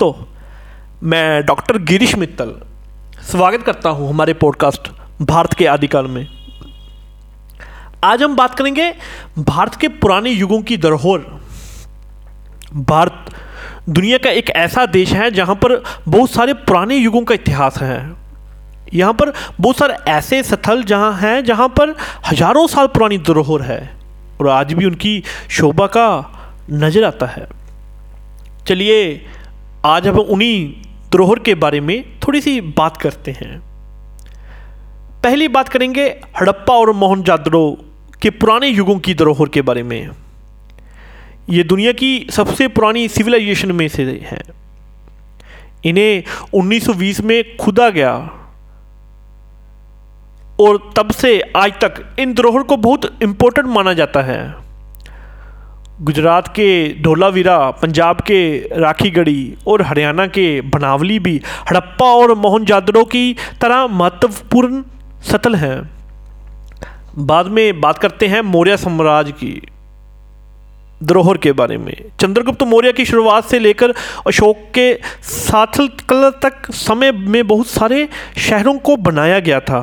दोस्तों, मैं डॉक्टर गिरीश मित्तल स्वागत करता हूँ हमारे पॉडकास्ट भारत के आदिकाल में। आज हम बात करेंगे भारत के पुराने युगों की धरोहर। भारत दुनिया का एक ऐसा देश है जहाँ पर बहुत सारे पुराने युगों का इतिहास है। यहाँ पर बहुत सारे ऐसे स्थल जहाँ हैं जहाँ पर हज़ारों साल पुरानी धरोहर है और आज भी उनकी शोभा का नज़र आता है। चलिए आज हम उन्हीं धरोहर के बारे में थोड़ी सी बात करते हैं। पहली बात करेंगे हड़प्पा और मोहनजादड़ो के पुराने युगों की धरोहर के बारे में। ये दुनिया की सबसे पुरानी सिविलाइजेशन में से है। इन्हें 1920 में खुदा गया और तब से आज तक इन धरोहर को बहुत इम्पोर्टेंट माना जाता है। गुजरात के धोलावीरा पंजाब के राखीगढ़ी और हरियाणा के बनावली भी हड़प्पा और मोहनजादड़ो की तरह महत्वपूर्ण, सतल हैं। बाद में बात करते हैं मौर्य साम्राज्य की, धरोहर के बारे में। चंद्रगुप्त मौर्य की शुरुआत से लेकर अशोक के साथल कल तक समय में बहुत सारे शहरों को बनाया गया था।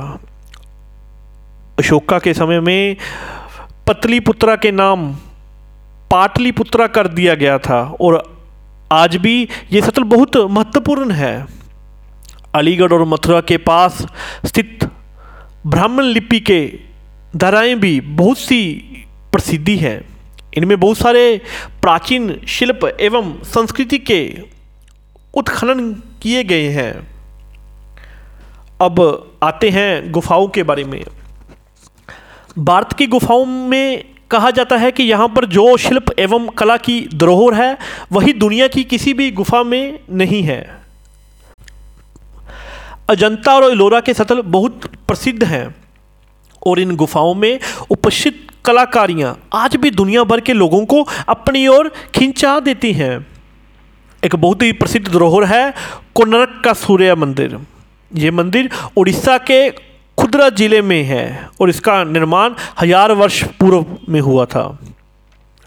अशोका के समय में पतलीपुत्रा के नाम पाटलिपुत्रा कर दिया गया था और आज भी ये सतल बहुत महत्वपूर्ण है। अलीगढ़ और मथुरा के पास स्थित ब्राह्मण लिपि के धाराएँ भी बहुत सी प्रसिद्धि हैं। इनमें बहुत सारे प्राचीन शिल्प एवं संस्कृति के उत्खनन किए गए हैं। अब आते हैं गुफाओं के बारे में। भारत की गुफाओं में कहा जाता है कि यहाँ पर जो शिल्प एवं कला की धरोहर है, वही दुनिया की किसी भी गुफा में नहीं है। अजंता और एलोरा के सतल बहुत प्रसिद्ध हैं और इन गुफाओं में उपस्थित कलाकारियाँ आज भी दुनिया भर के लोगों को अपनी ओर खिंचा देती हैं। एक बहुत ही प्रसिद्ध धरोहर है कोनरक का सूर्य मंदिर। ये मंदिर उड़ीसा के खुदरा ज़िले में है और इसका निर्माण हज़ार वर्ष पूर्व में हुआ था।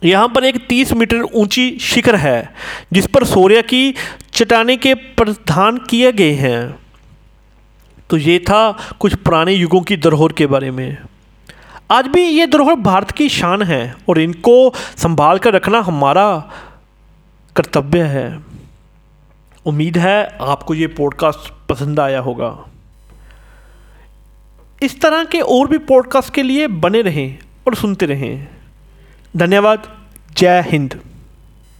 यहाँ पर एक 30 मीटर ऊँची शिखर है, जिस पर सूर्य की चटाने के प्रधान किए गए हैं। तो ये था कुछ पुराने युगों की धरोहर के बारे में। आज भी ये धरोहर भारत की शान है और इनको संभाल कर रखना हमारा कर्तव्य है। उम्मीद है आपको ये पॉडकास्ट पसंद आया होगा। इस तरह के और भी पॉडकास्ट के लिए बने रहें और सुनते रहें। धन्यवाद। जय हिंद।